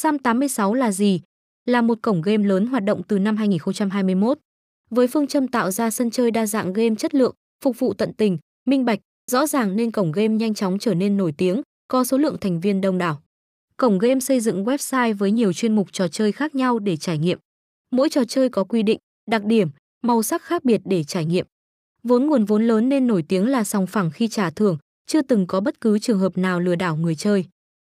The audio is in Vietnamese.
Sam 86 là gì? Là một cổng game lớn hoạt động từ năm 2021. Với phương châm tạo ra sân chơi đa dạng game chất lượng, phục vụ tận tình, minh bạch, rõ ràng nên cổng game nhanh chóng trở nên nổi tiếng, có số lượng thành viên đông đảo. Cổng game xây dựng website với nhiều chuyên mục trò chơi khác nhau để trải nghiệm. Mỗi trò chơi có quy định, đặc điểm, màu sắc khác biệt để trải nghiệm. Vốn nguồn vốn lớn nên nổi tiếng là sòng phẳng khi trả thưởng, chưa từng có bất cứ trường hợp nào lừa đảo người chơi.